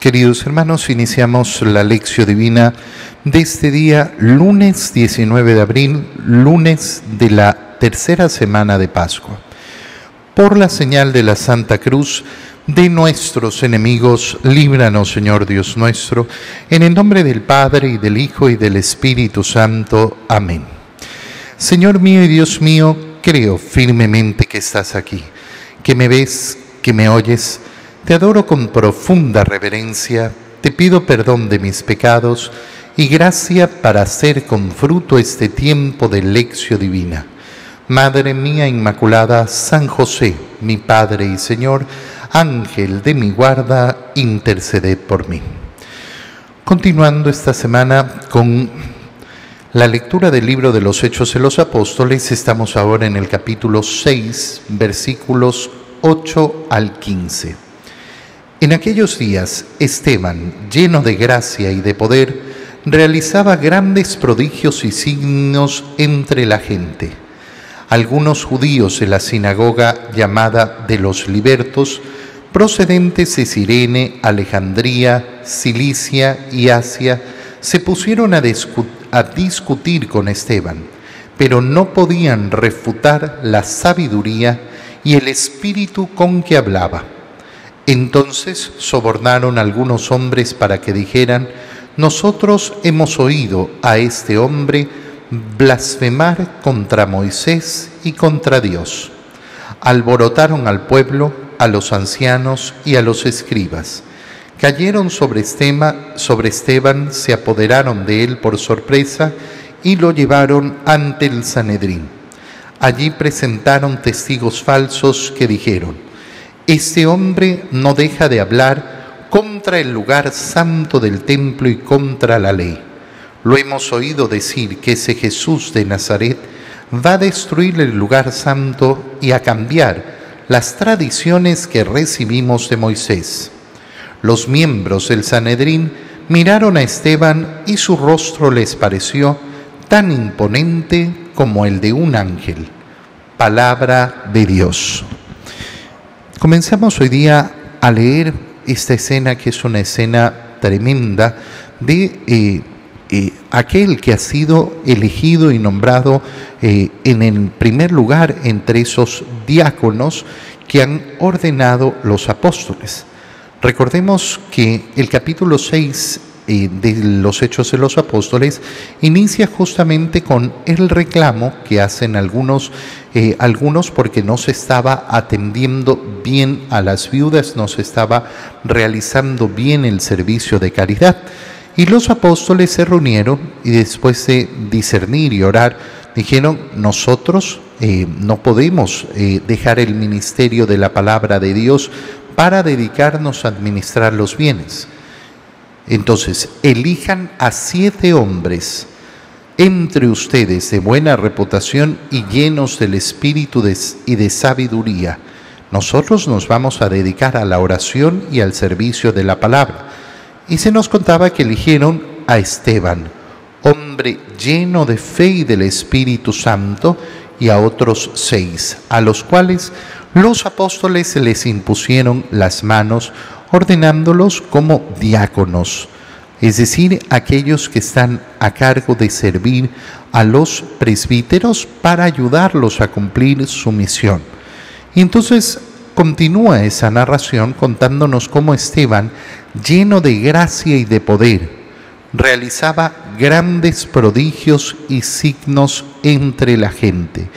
Queridos hermanos, iniciamos la lección divina de este día, lunes 19 de abril, lunes de la tercera semana de Pascua. Por la señal de la Santa Cruz de nuestros enemigos, líbranos, Señor Dios nuestro, en el nombre del Padre y del Hijo y del Espíritu Santo. Amén. Señor mío y Dios mío, creo firmemente que estás aquí, que me ves, que me oyes te adoro con profunda reverencia, te pido perdón de mis pecados y gracia para hacer con fruto este tiempo de lección divina. Madre mía Inmaculada, San José, mi Padre y Señor, Ángel de mi guarda, interceded por mí. Continuando esta semana con la lectura del libro de los Hechos de los Apóstoles, estamos ahora en el capítulo 6, versículos 8 al 15. En aquellos días, Esteban, lleno de gracia y de poder, realizaba grandes prodigios y signos entre la gente. Algunos judíos de la sinagoga llamada de los libertos, procedentes de Sirene, Alejandría, Cilicia y Asia, se pusieron a, a discutir con Esteban, pero no podían refutar la sabiduría y el espíritu con que hablaba entonces sobornaron algunos hombres para que dijeran, nosotros hemos oído a este hombre blasfemar contra Moisés y contra Dios. Alborotaron al pueblo, a los ancianos y a los escribas. Cayeron sobre, sobre Esteban, se apoderaron de él por sorpresa y lo llevaron ante el Sanedrín. Allí presentaron testigos falsos que dijeron, este hombre no deja de hablar contra el lugar santo del templo y contra la ley. Lo hemos oído decir que ese Jesús de Nazaret va a destruir el lugar santo y a cambiar las tradiciones que recibimos de Moisés. Los miembros del Sanedrín miraron a Esteban y su rostro les pareció tan imponente como el de un ángel. Palabra de Dios. Comenzamos hoy día a leer esta escena que es una escena tremenda de eh, eh, aquel que ha sido elegido y nombrado eh, en el primer lugar entre esos diáconos que han ordenado los apóstoles. Recordemos que el capítulo 6 eh, de los Hechos de los Apóstoles inicia justamente con el reclamo que hacen algunos, eh, algunos porque no se estaba atendiendo bien a las viudas, no se estaba realizando bien el servicio de caridad. Y los apóstoles se reunieron y después de discernir y orar, dijeron, nosotros eh, no podemos dejar el ministerio de la palabra de Dios para dedicarnos a administrar los bienes. Entonces, elijan a siete hombres entre ustedes de buena reputación y llenos del espíritu y de sabiduría. Nosotros nos vamos a dedicar a la oración y al servicio de la palabra. Y se nos contaba que eligieron a Esteban, hombre lleno de fe y del Espíritu Santo, y a otros seis, a los cuales los apóstoles les impusieron las manos ordenándolos como diáconos, es decir, aquellos que están a cargo de servir a los presbíteros para ayudarlos a cumplir su misión. Y entonces continúa esa narración contándonos cómo Esteban, lleno de gracia y de poder, realizaba grandes prodigios y signos entre la gente.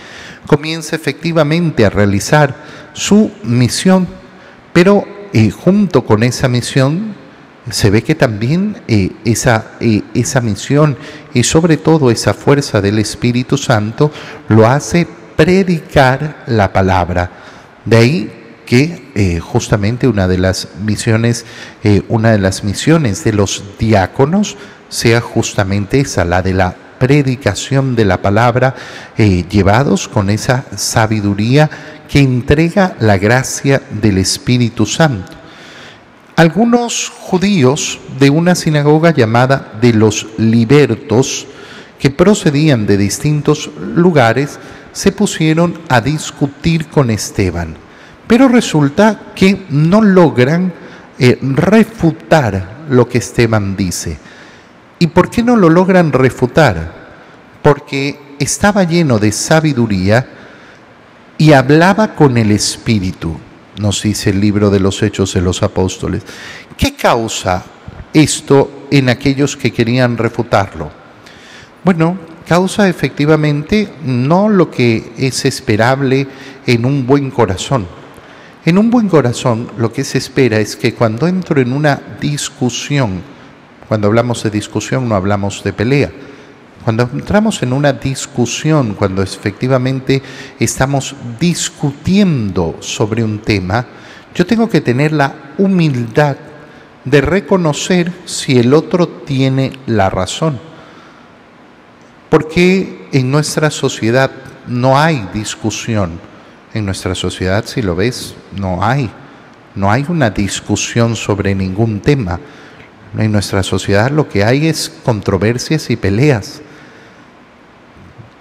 Comienza efectivamente a realizar su misión, pero y junto con esa misión se ve que también eh, esa, eh, esa misión y sobre todo esa fuerza del Espíritu Santo lo hace predicar la palabra. De ahí que eh, justamente una de las misiones, una de las misiones de los diáconos sea justamente esa, la de la predicación de la palabra, llevados con esa sabiduría que entrega la gracia del Espíritu Santo. Algunos judíos de una sinagoga llamada de los libertos, que procedían de distintos lugares, se pusieron a discutir con Esteban. Pero resulta que no logran eh, refutar lo que Esteban dice. ¿Y por qué no lo logran refutar? Porque estaba lleno de sabiduría y hablaba con el Espíritu, nos dice el libro de los Hechos de los Apóstoles. ¿Qué causa esto en aquellos que querían refutarlo? Bueno, causa efectivamente no lo que es esperable en un buen corazón. En un buen corazón lo que se espera es que cuando entro en una discusión, cuando hablamos de discusión no hablamos de pelea, cuando entramos en una discusión, cuando efectivamente estamos discutiendo sobre un tema, yo tengo que tener la humildad de reconocer si el otro tiene la razón. Porque en nuestra sociedad no hay discusión. En nuestra sociedad, si lo ves, no hay. No hay una discusión sobre ningún tema. En nuestra sociedad lo que hay es controversias y peleas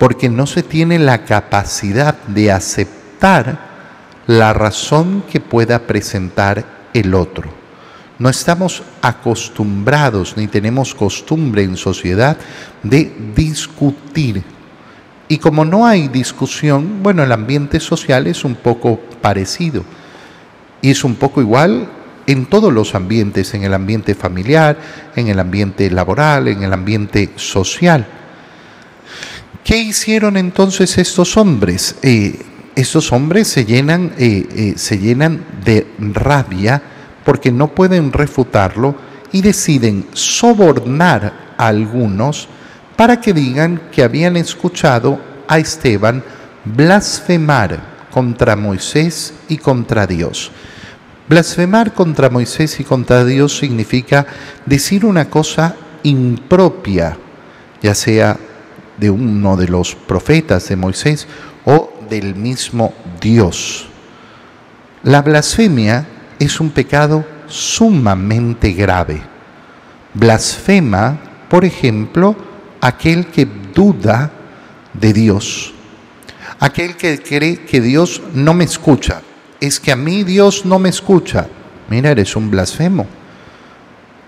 porque no se tiene la capacidad de aceptar la razón que pueda presentar el otro. No estamos acostumbrados ni tenemos costumbre en sociedad de discutir. Y como no hay discusión, bueno, el ambiente social es un poco parecido. Y es un poco igual en todos los ambientes, en el ambiente familiar, en el ambiente laboral, en el ambiente social. ¿Qué hicieron entonces estos hombres? Eh, estos hombres se llenan, eh, eh, se llenan de rabia porque no pueden refutarlo y deciden sobornar a algunos para que digan que habían escuchado a Esteban blasfemar contra Moisés y contra Dios. Blasfemar contra Moisés y contra Dios significa decir una cosa impropia, ya sea de uno de los profetas de Moisés o del mismo Dios. La blasfemia es un pecado sumamente grave. Blasfema, por ejemplo, aquel que duda de Dios, aquel que cree que Dios no me escucha. Es que a mí Dios no me escucha. Mira, eres un blasfemo.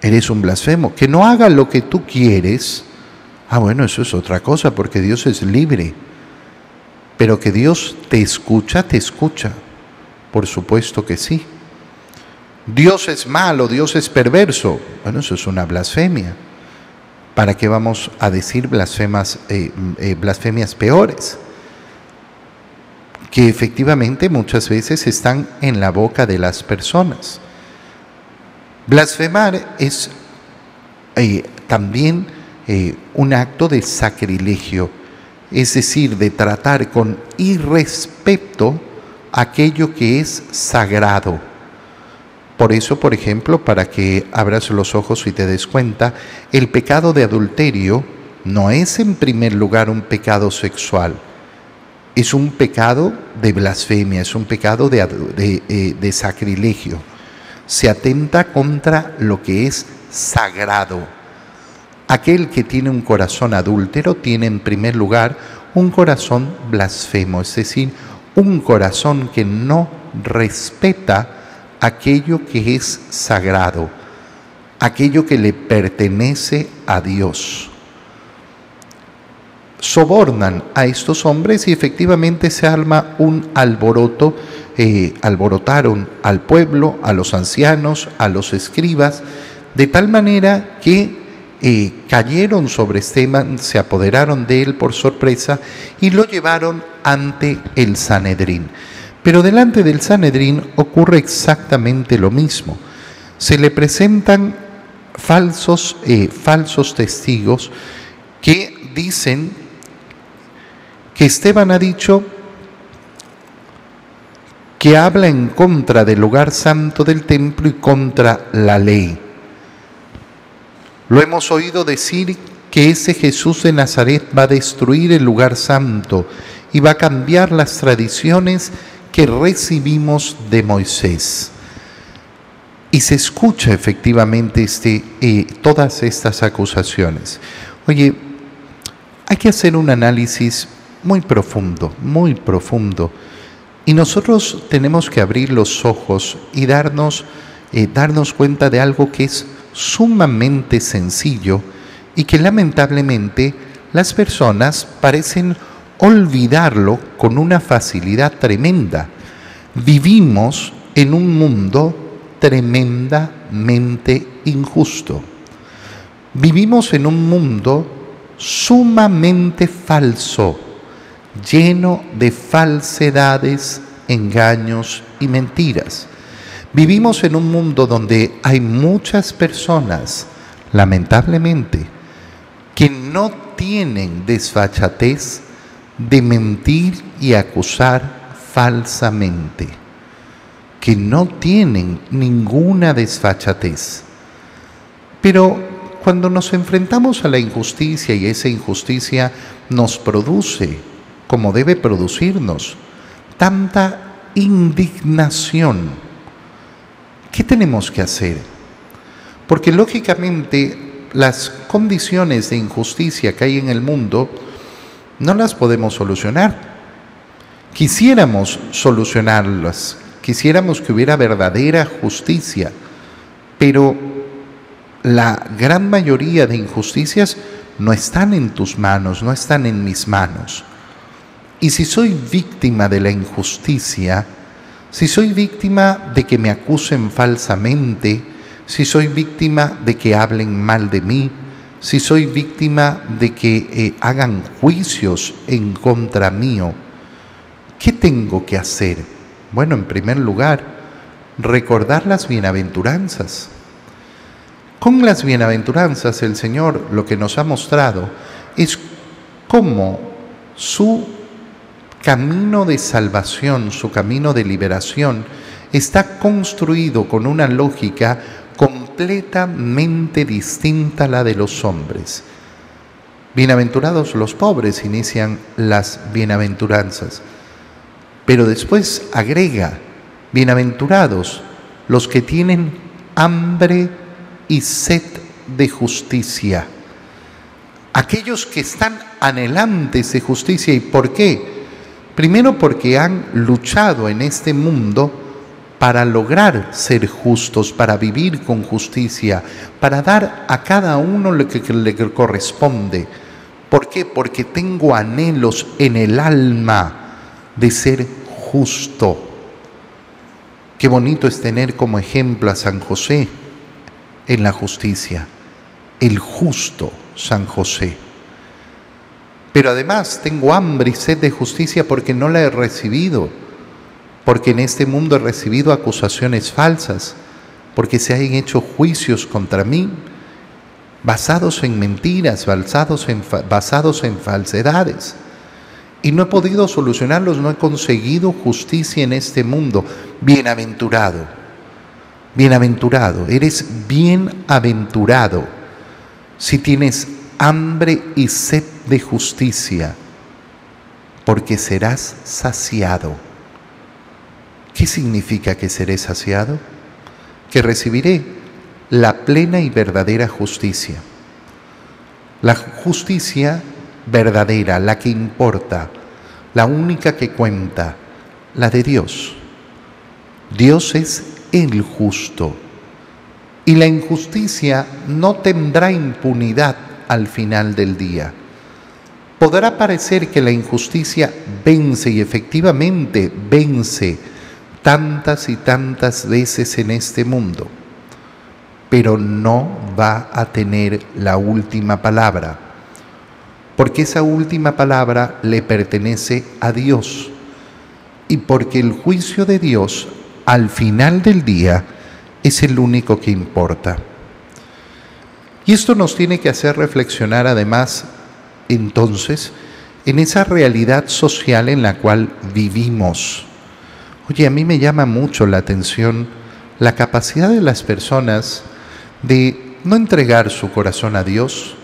Eres un blasfemo. Que no haga lo que tú quieres Ah, bueno, eso es otra cosa, porque Dios es libre. Pero que Dios te escucha, te escucha. Por supuesto que sí. Dios es malo, Dios es perverso. Bueno, eso es una blasfemia. ¿Para qué vamos a decir blasfemas, eh, eh, blasfemias peores? Que efectivamente muchas veces están en la boca de las personas. Blasfemar es eh, también eh, un acto de sacrilegio, es decir, de tratar con irrespeto aquello que es sagrado. Por eso, por ejemplo, para que abras los ojos y te des cuenta, el pecado de adulterio no es en primer lugar un pecado sexual, es un pecado de blasfemia, es un pecado de, eh, de sacrilegio. Se atenta contra lo que es sagrado. Aquel que tiene un corazón adúltero tiene en primer lugar un corazón blasfemo, es decir, un corazón que no respeta aquello que es sagrado, aquello que le pertenece a Dios. Sobornan a estos hombres y efectivamente se arma un alboroto, eh, alborotaron al pueblo, a los ancianos, a los escribas, de tal manera que cayeron sobre Esteban, se apoderaron de él por sorpresa y lo llevaron ante el Sanedrín. Pero delante del Sanedrín ocurre exactamente lo mismo. Se le presentan falsos, eh, falsos testigos que dicen Esteban ha dicho que habla en contra del lugar santo del templo y contra la ley. Lo hemos oído decir que ese Jesús de Nazaret va a destruir el lugar santo y va a cambiar las tradiciones que recibimos de Moisés. Y se escucha efectivamente este, eh, todas estas acusaciones. Oye, hay que hacer un análisis muy profundo, muy profundo. Y nosotros tenemos que abrir los ojos y darnos eh, darnos cuenta de algo que es sumamente sencillo y que lamentablemente las personas parecen olvidarlo con una facilidad tremenda. Vivimos en un mundo tremendamente injusto. Vivimos en un mundo sumamente falso, lleno de falsedades, engaños y mentiras. Vivimos en un mundo donde hay muchas personas, lamentablemente, que no tienen desfachatez de mentir y acusar falsamente, que no tienen ninguna desfachatez. Pero cuando nos enfrentamos a la injusticia y esa injusticia nos produce, como debe producirnos, tanta indignación, ¿qué tenemos que hacer? Porque lógicamente las condiciones de injusticia que hay en el mundo no las podemos solucionar. Quisiéramos solucionarlas, quisiéramos que hubiera verdadera justicia, pero la gran mayoría de injusticias no están en tus manos, no están en mis manos. Y si soy víctima de la injusticia, si soy víctima de que me acusen falsamente, si soy víctima de que hablen mal de mí, si soy víctima de que eh, hagan juicios en contra mío, ¿qué tengo que hacer? Bueno, en primer lugar, recordar las bienaventuranzas. Con las bienaventuranzas el Señor lo que nos ha mostrado es cómo su camino de salvación, su camino de liberación, está construido con una lógica completamente distinta a la de los hombres. Bienaventurados los pobres inician las bienaventuranzas, pero después agrega, bienaventurados los que tienen hambre y sed de justicia. Aquellos que están anhelantes de justicia. ¿Y por qué? Primero porque han luchado en este mundo para lograr ser justos, para vivir con justicia, para dar a cada uno lo que le corresponde. ¿Por qué? Porque tengo anhelos en el alma de ser justo. Qué bonito es tener como ejemplo a San José en la justicia, el justo San José. Pero además tengo hambre y sed de justicia porque no la he recibido, porque en este mundo he recibido acusaciones falsas, porque se han hecho juicios contra mí basados en mentiras, basados en, basados en falsedades. Y no he podido solucionarlos, no he conseguido justicia en este mundo. Bienaventurado Bienaventurado, eres bienaventurado si tienes hambre y sed de justicia, porque serás saciado. ¿Qué significa que seré saciado? Que recibiré la plena y verdadera justicia. La justicia verdadera, la que importa, la única que cuenta, la de Dios. Dios es el justo. Y la injusticia no tendrá impunidad al final del día. Podrá parecer que la injusticia vence y efectivamente vence tantas y tantas veces en este mundo, pero no va a tener la última palabra, porque esa última palabra le pertenece a Dios y porque el juicio de Dios al final del día es el único que importa. Y esto nos tiene que hacer reflexionar además entonces en esa realidad social en la cual vivimos. Oye, a mí me llama mucho la atención la capacidad de las personas de no entregar su corazón a Dios,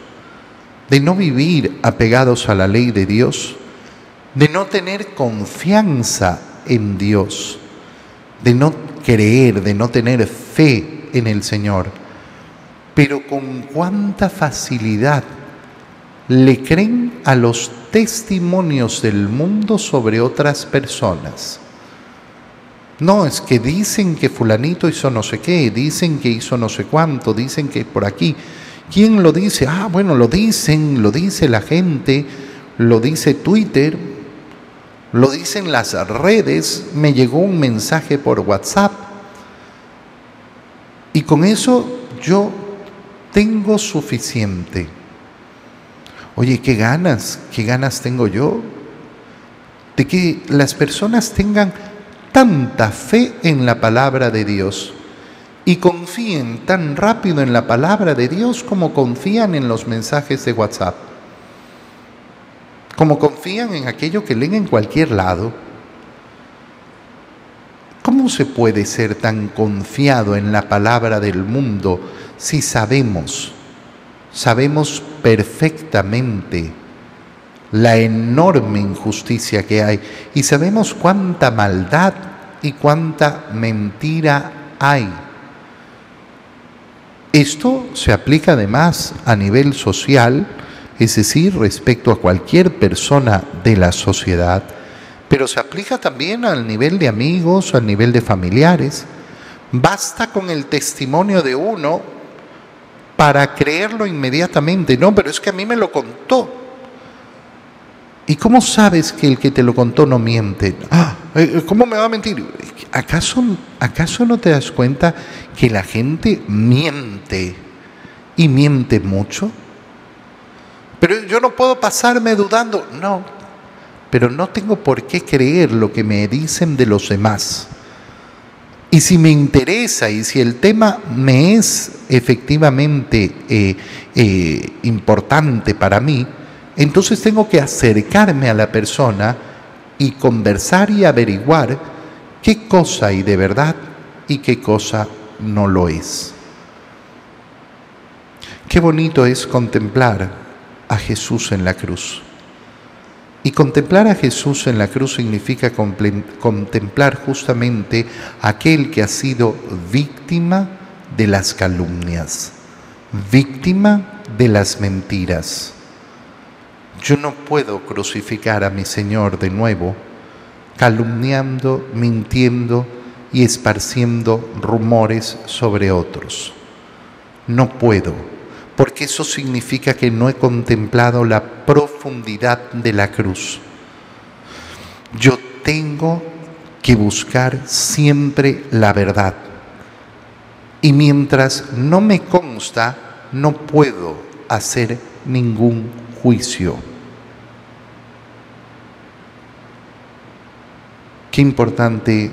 de no vivir apegados a la ley de Dios, de no tener confianza en Dios de no creer, de no tener fe en el Señor, pero con cuánta facilidad le creen a los testimonios del mundo sobre otras personas. No, es que dicen que fulanito hizo no sé qué, dicen que hizo no sé cuánto, dicen que por aquí. ¿Quién lo dice? Ah, bueno, lo dicen, lo dice la gente, lo dice Twitter, lo dicen las redes, me llegó un mensaje por WhatsApp. Y con eso yo tengo suficiente. Oye, qué ganas, qué ganas tengo yo de que las personas tengan tanta fe en la palabra de Dios y confíen tan rápido en la palabra de Dios como confían en los mensajes de WhatsApp, como confían en aquello que leen en cualquier lado. ¿Cómo se puede ser tan confiado en la palabra del mundo si sabemos, sabemos perfectamente la enorme injusticia que hay y sabemos cuánta maldad y cuánta mentira hay. Esto se aplica además a nivel social, es decir, respecto a cualquier persona de la sociedad, pero se aplica también al nivel de amigos, al nivel de familiares. Basta con el testimonio de uno para creerlo inmediatamente. No, pero es que a mí me lo contó. ¿Y cómo sabes que el que te lo contó no miente? Ah, eh, eh, ¿Cómo me va a mentir? ¿Acaso, ¿Acaso no te das cuenta que la gente miente y miente mucho? Pero yo no puedo pasarme dudando. No, pero no tengo por qué creer lo que me dicen de los demás. Y si me interesa y si el tema me es efectivamente eh, importante para mí, entonces tengo que acercarme a la persona y conversar y averiguar qué cosa hay de verdad y qué cosa no lo es. Qué bonito es contemplar a Jesús en la cruz. Y contemplar a Jesús en la cruz significa contemplar justamente aquel que ha sido víctima de las calumnias, víctima de las mentiras yo no puedo crucificar a mi Señor de nuevo, calumniando, mintiendo y esparciendo rumores sobre otros. No puedo, porque eso significa que no he contemplado la profundidad de la cruz. Yo tengo que buscar siempre la verdad. Y mientras no me consta, no puedo hacer ningún juicio. Qué importante,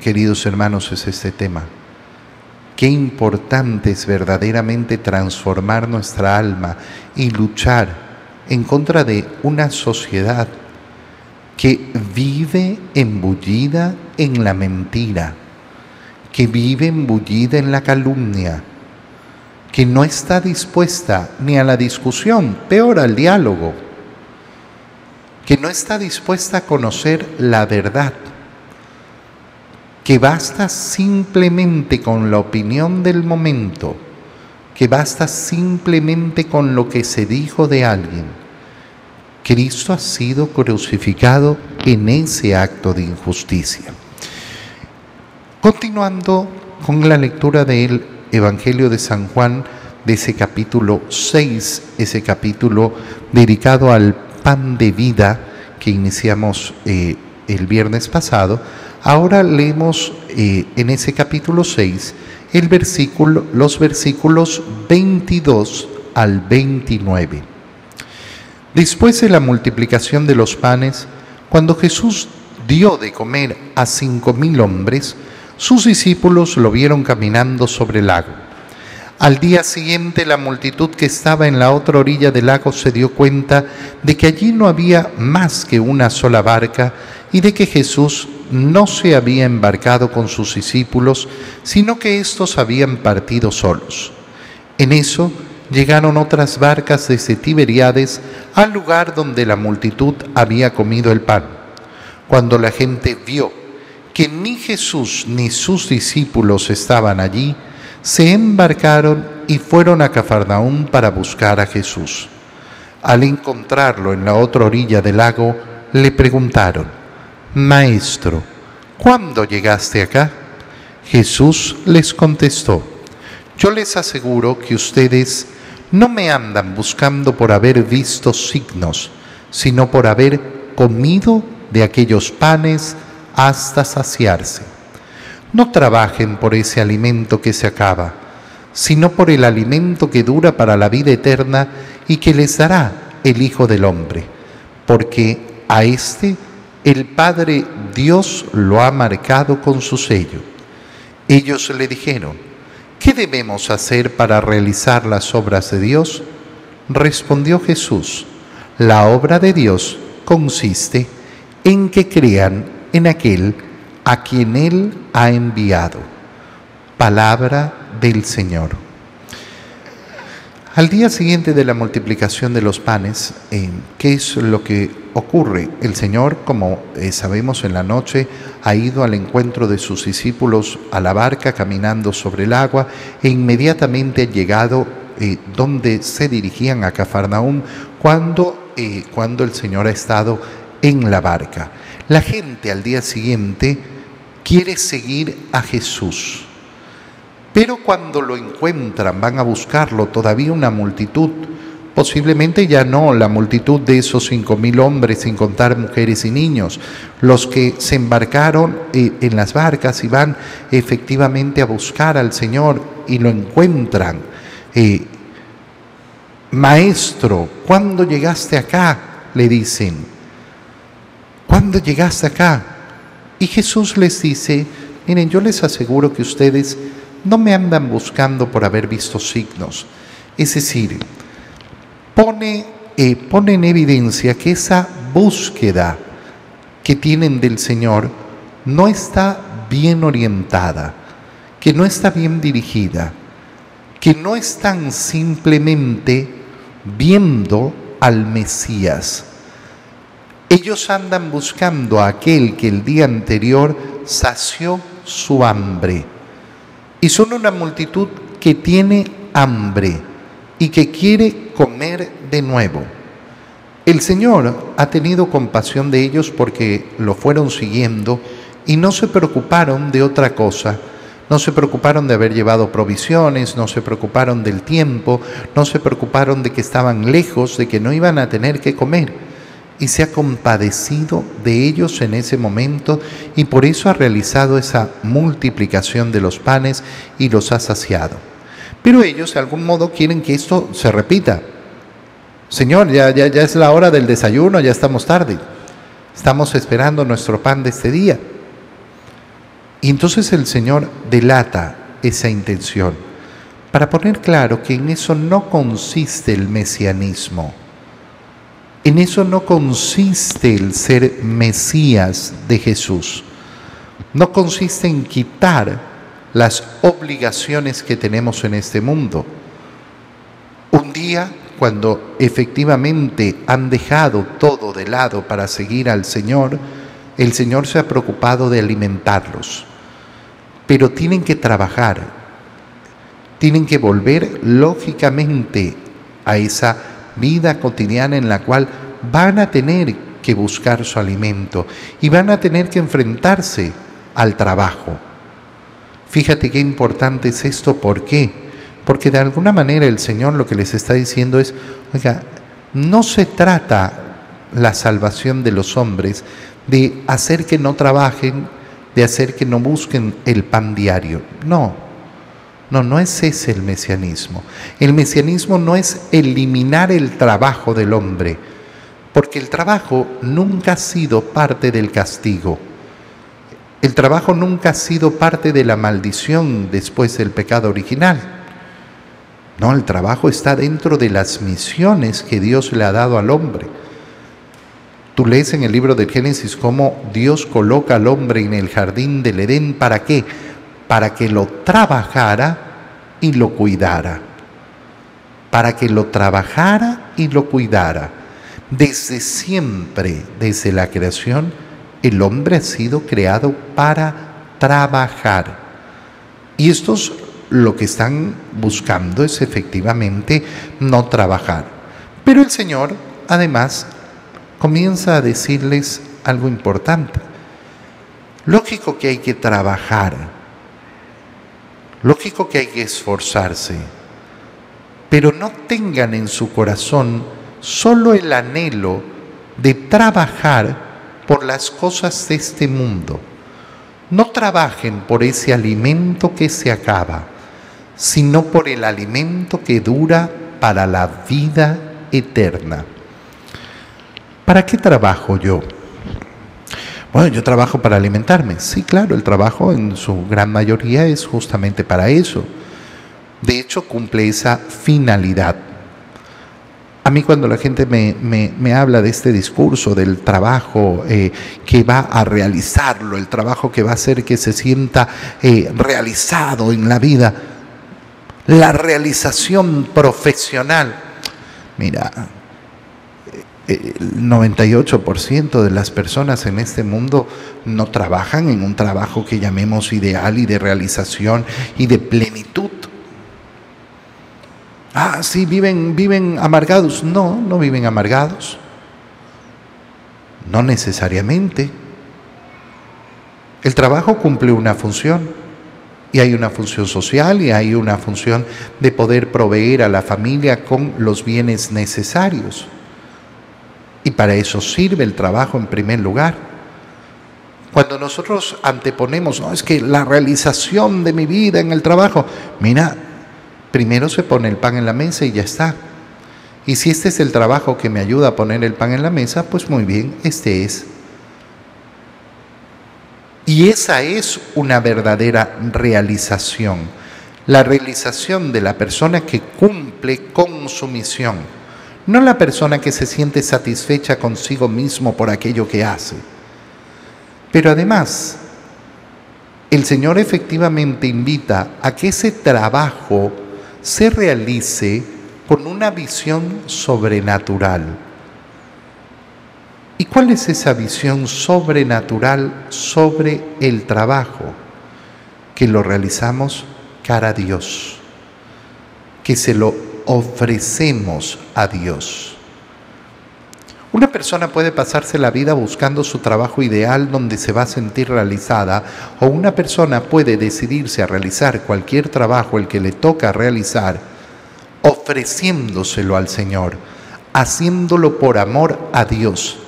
queridos hermanos, es este tema. Qué importante es verdaderamente transformar nuestra alma y luchar en contra de una sociedad que vive embullida en la mentira, que vive embullida en la calumnia, que no está dispuesta ni a la discusión, peor al diálogo, que no está dispuesta a conocer la verdad, que basta simplemente con la opinión del momento, que basta simplemente con lo que se dijo de alguien. Cristo ha sido crucificado en ese acto de injusticia. Continuando con la lectura de él, Evangelio de San Juan, de ese capítulo 6, ese capítulo dedicado al pan de vida que iniciamos eh, el viernes pasado, ahora leemos eh, en ese capítulo 6 el versículo, los versículos 22 al 29. Después de la multiplicación de los panes, cuando Jesús dio de comer a cinco mil hombres, sus discípulos lo vieron caminando sobre el lago. Al día siguiente la multitud que estaba en la otra orilla del lago se dio cuenta de que allí no había más que una sola barca y de que Jesús no se había embarcado con sus discípulos, sino que éstos habían partido solos. En eso llegaron otras barcas desde Tiberiades al lugar donde la multitud había comido el pan. Cuando la gente vio que ni Jesús ni sus discípulos estaban allí, se embarcaron y fueron a Cafarnaúm para buscar a Jesús. Al encontrarlo en la otra orilla del lago, le preguntaron, Maestro, ¿cuándo llegaste acá? Jesús les contestó, yo les aseguro que ustedes no me andan buscando por haber visto signos, sino por haber comido de aquellos panes hasta saciarse. No trabajen por ese alimento que se acaba, sino por el alimento que dura para la vida eterna y que les dará el Hijo del Hombre, porque a éste el Padre Dios lo ha marcado con su sello. Ellos le dijeron, ¿qué debemos hacer para realizar las obras de Dios? Respondió Jesús, la obra de Dios consiste en que crean en aquel a quien Él ha enviado. Palabra del Señor. Al día siguiente de la multiplicación de los panes, eh, ¿qué es lo que ocurre? El Señor, como eh, sabemos en la noche, ha ido al encuentro de sus discípulos a la barca caminando sobre el agua e inmediatamente ha llegado eh, donde se dirigían a Cafarnaúm cuando, cuando el Señor ha estado en la barca. La gente al día siguiente quiere seguir a Jesús, pero cuando lo encuentran, van a buscarlo, todavía una multitud, posiblemente ya no la multitud de esos cinco mil hombres, sin contar mujeres y niños, los que se embarcaron eh, en las barcas y van efectivamente a buscar al Señor y lo encuentran. Eh, Maestro, ¿cuándo llegaste acá? le dicen. ¿Cuándo llegaste acá? Y Jesús les dice, miren, yo les aseguro que ustedes no me andan buscando por haber visto signos. Es decir, pone, eh, pone en evidencia que esa búsqueda que tienen del Señor no está bien orientada, que no está bien dirigida, que no están simplemente viendo al Mesías, ellos andan buscando a aquel que el día anterior sació su hambre. Y son una multitud que tiene hambre y que quiere comer de nuevo. El Señor ha tenido compasión de ellos porque lo fueron siguiendo y no se preocuparon de otra cosa. No se preocuparon de haber llevado provisiones, no se preocuparon del tiempo, no se preocuparon de que estaban lejos, de que no iban a tener que comer y se ha compadecido de ellos en ese momento y por eso ha realizado esa multiplicación de los panes y los ha saciado. Pero ellos de algún modo quieren que esto se repita. Señor, ya, ya, ya es la hora del desayuno, ya estamos tarde. Estamos esperando nuestro pan de este día. Y entonces el Señor delata esa intención para poner claro que en eso no consiste el mesianismo en eso no consiste el ser Mesías de Jesús. No consiste en quitar las obligaciones que tenemos en este mundo. Un día, cuando efectivamente han dejado todo de lado para seguir al Señor, el Señor se ha preocupado de alimentarlos. Pero tienen que trabajar, tienen que volver lógicamente a esa vida cotidiana en la cual van a tener que buscar su alimento y van a tener que enfrentarse al trabajo. Fíjate qué importante es esto, ¿por qué? Porque de alguna manera el Señor lo que les está diciendo es, oiga, no se trata la salvación de los hombres de hacer que no trabajen, de hacer que no busquen el pan diario. No, no, no es ese el mesianismo. El mesianismo no es eliminar el trabajo del hombre, porque el trabajo nunca ha sido parte del castigo. El trabajo nunca ha sido parte de la maldición después del pecado original. No, el trabajo está dentro de las misiones que Dios le ha dado al hombre. Tú lees en el libro de Génesis cómo Dios coloca al hombre en el jardín del Edén. ¿Para qué? Para que lo trabajara y lo cuidara. Para que lo trabajara y lo cuidara. Desde siempre, desde la creación, el hombre ha sido creado para trabajar. Y estos lo que están buscando es efectivamente no trabajar. Pero el Señor, además, comienza a decirles algo importante. Lógico que hay que trabajar, lógico que hay que esforzarse, pero no tengan en su corazón solo el anhelo de trabajar por las cosas de este mundo. No trabajen por ese alimento que se acaba, sino por el alimento que dura para la vida eterna. ¿Para qué trabajo yo? Bueno, yo trabajo para alimentarme. Sí, claro, el trabajo en su gran mayoría es justamente para eso. De hecho, cumple esa finalidad. A mí cuando la gente me, habla de este discurso, del trabajo eh, que va a realizarlo, el trabajo que va a hacer que se sienta eh, realizado en la vida, la realización profesional, mira, el 98% de las personas en este mundo no trabajan en un trabajo que llamemos ideal y de realización y de plenitud. Ah, sí, viven, viven amargados. No, no viven amargados. No necesariamente. El trabajo cumple una función y hay una función social y hay una función de poder proveer a la familia con los bienes necesarios. Y para eso sirve el trabajo en primer lugar. Cuando nosotros anteponemos, no, es que la realización de mi vida en el trabajo, mira, primero se pone el pan en la mesa y ya está. Y si este es el trabajo que me ayuda a poner el pan en la mesa, pues muy bien, este es. Y esa es una verdadera realización, la realización de la persona que cumple con su misión no la persona que se siente satisfecha consigo mismo por aquello que hace. Pero además, el Señor efectivamente invita a que ese trabajo se realice con una visión sobrenatural. ¿Y cuál es esa visión sobrenatural sobre el trabajo? Que lo realizamos cara a Dios, que se lo ofrecemos a Dios. Una persona puede pasarse la vida buscando su trabajo ideal donde se va a sentir realizada o una persona puede decidirse a realizar cualquier trabajo el que le toca realizar ofreciéndoselo al Señor, haciéndolo por amor a Dios,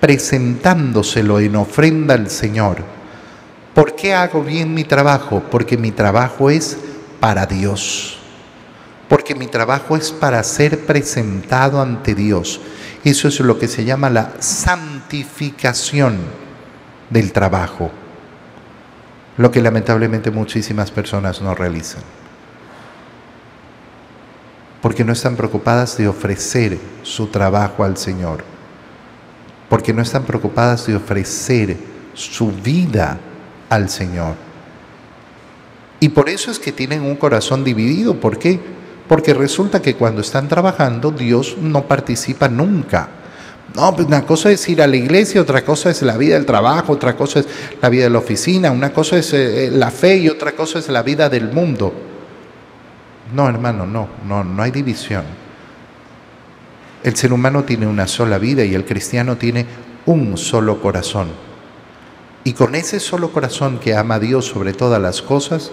presentándoselo en ofrenda al Señor. ¿Por qué hago bien mi trabajo? Porque mi trabajo es para Dios porque mi trabajo es para ser presentado ante Dios. Eso es lo que se llama la santificación del trabajo, lo que lamentablemente muchísimas personas no realizan, porque no están preocupadas de ofrecer su trabajo al Señor, porque no están preocupadas de ofrecer su vida al Señor. Y por eso es que tienen un corazón dividido. ¿Por qué? Porque resulta que cuando están trabajando, Dios no participa nunca. No, pues una cosa es ir a la iglesia, otra cosa es la vida del trabajo, otra cosa es la vida de la oficina, una cosa es eh, la fe y otra cosa es la vida del mundo. No, hermano, no, no, no hay división. El ser humano tiene una sola vida y el cristiano tiene un solo corazón. Y con ese solo corazón que ama a Dios sobre todas las cosas,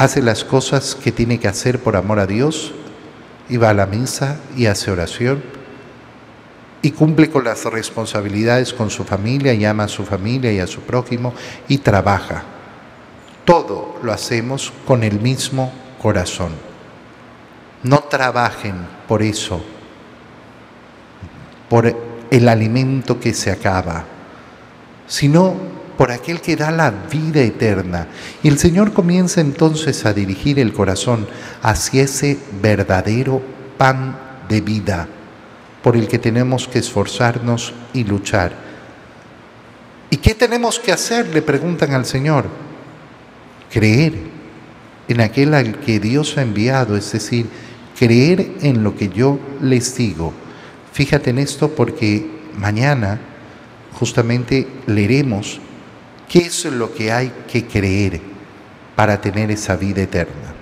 hace las cosas que tiene que hacer por amor a Dios y va a la misa y hace oración y cumple con las responsabilidades con su familia y ama a su familia y a su prójimo y trabaja. Todo lo hacemos con el mismo corazón. No trabajen por eso, por el alimento que se acaba, sino por aquel que da la vida eterna. Y el Señor comienza entonces a dirigir el corazón hacia ese verdadero pan de vida por el que tenemos que esforzarnos y luchar. ¿Y qué tenemos que hacer? Le preguntan al Señor. Creer en aquel al que Dios ha enviado, es decir, creer en lo que yo les digo. Fíjate en esto porque mañana justamente leeremos ¿Qué es lo que hay que creer para tener esa vida eterna?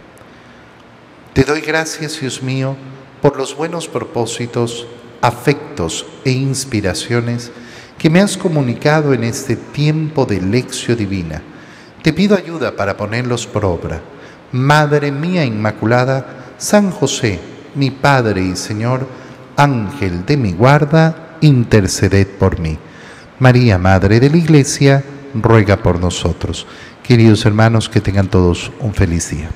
Te doy gracias, Dios mío, por los buenos propósitos, afectos e inspiraciones que me has comunicado en este tiempo de lección divina. Te pido ayuda para ponerlos por obra. Madre mía Inmaculada, San José, mi Padre y Señor, Ángel de mi guarda, interceded por mí. María, Madre de la Iglesia, ruega por nosotros. Queridos hermanos, que tengan todos un feliz día.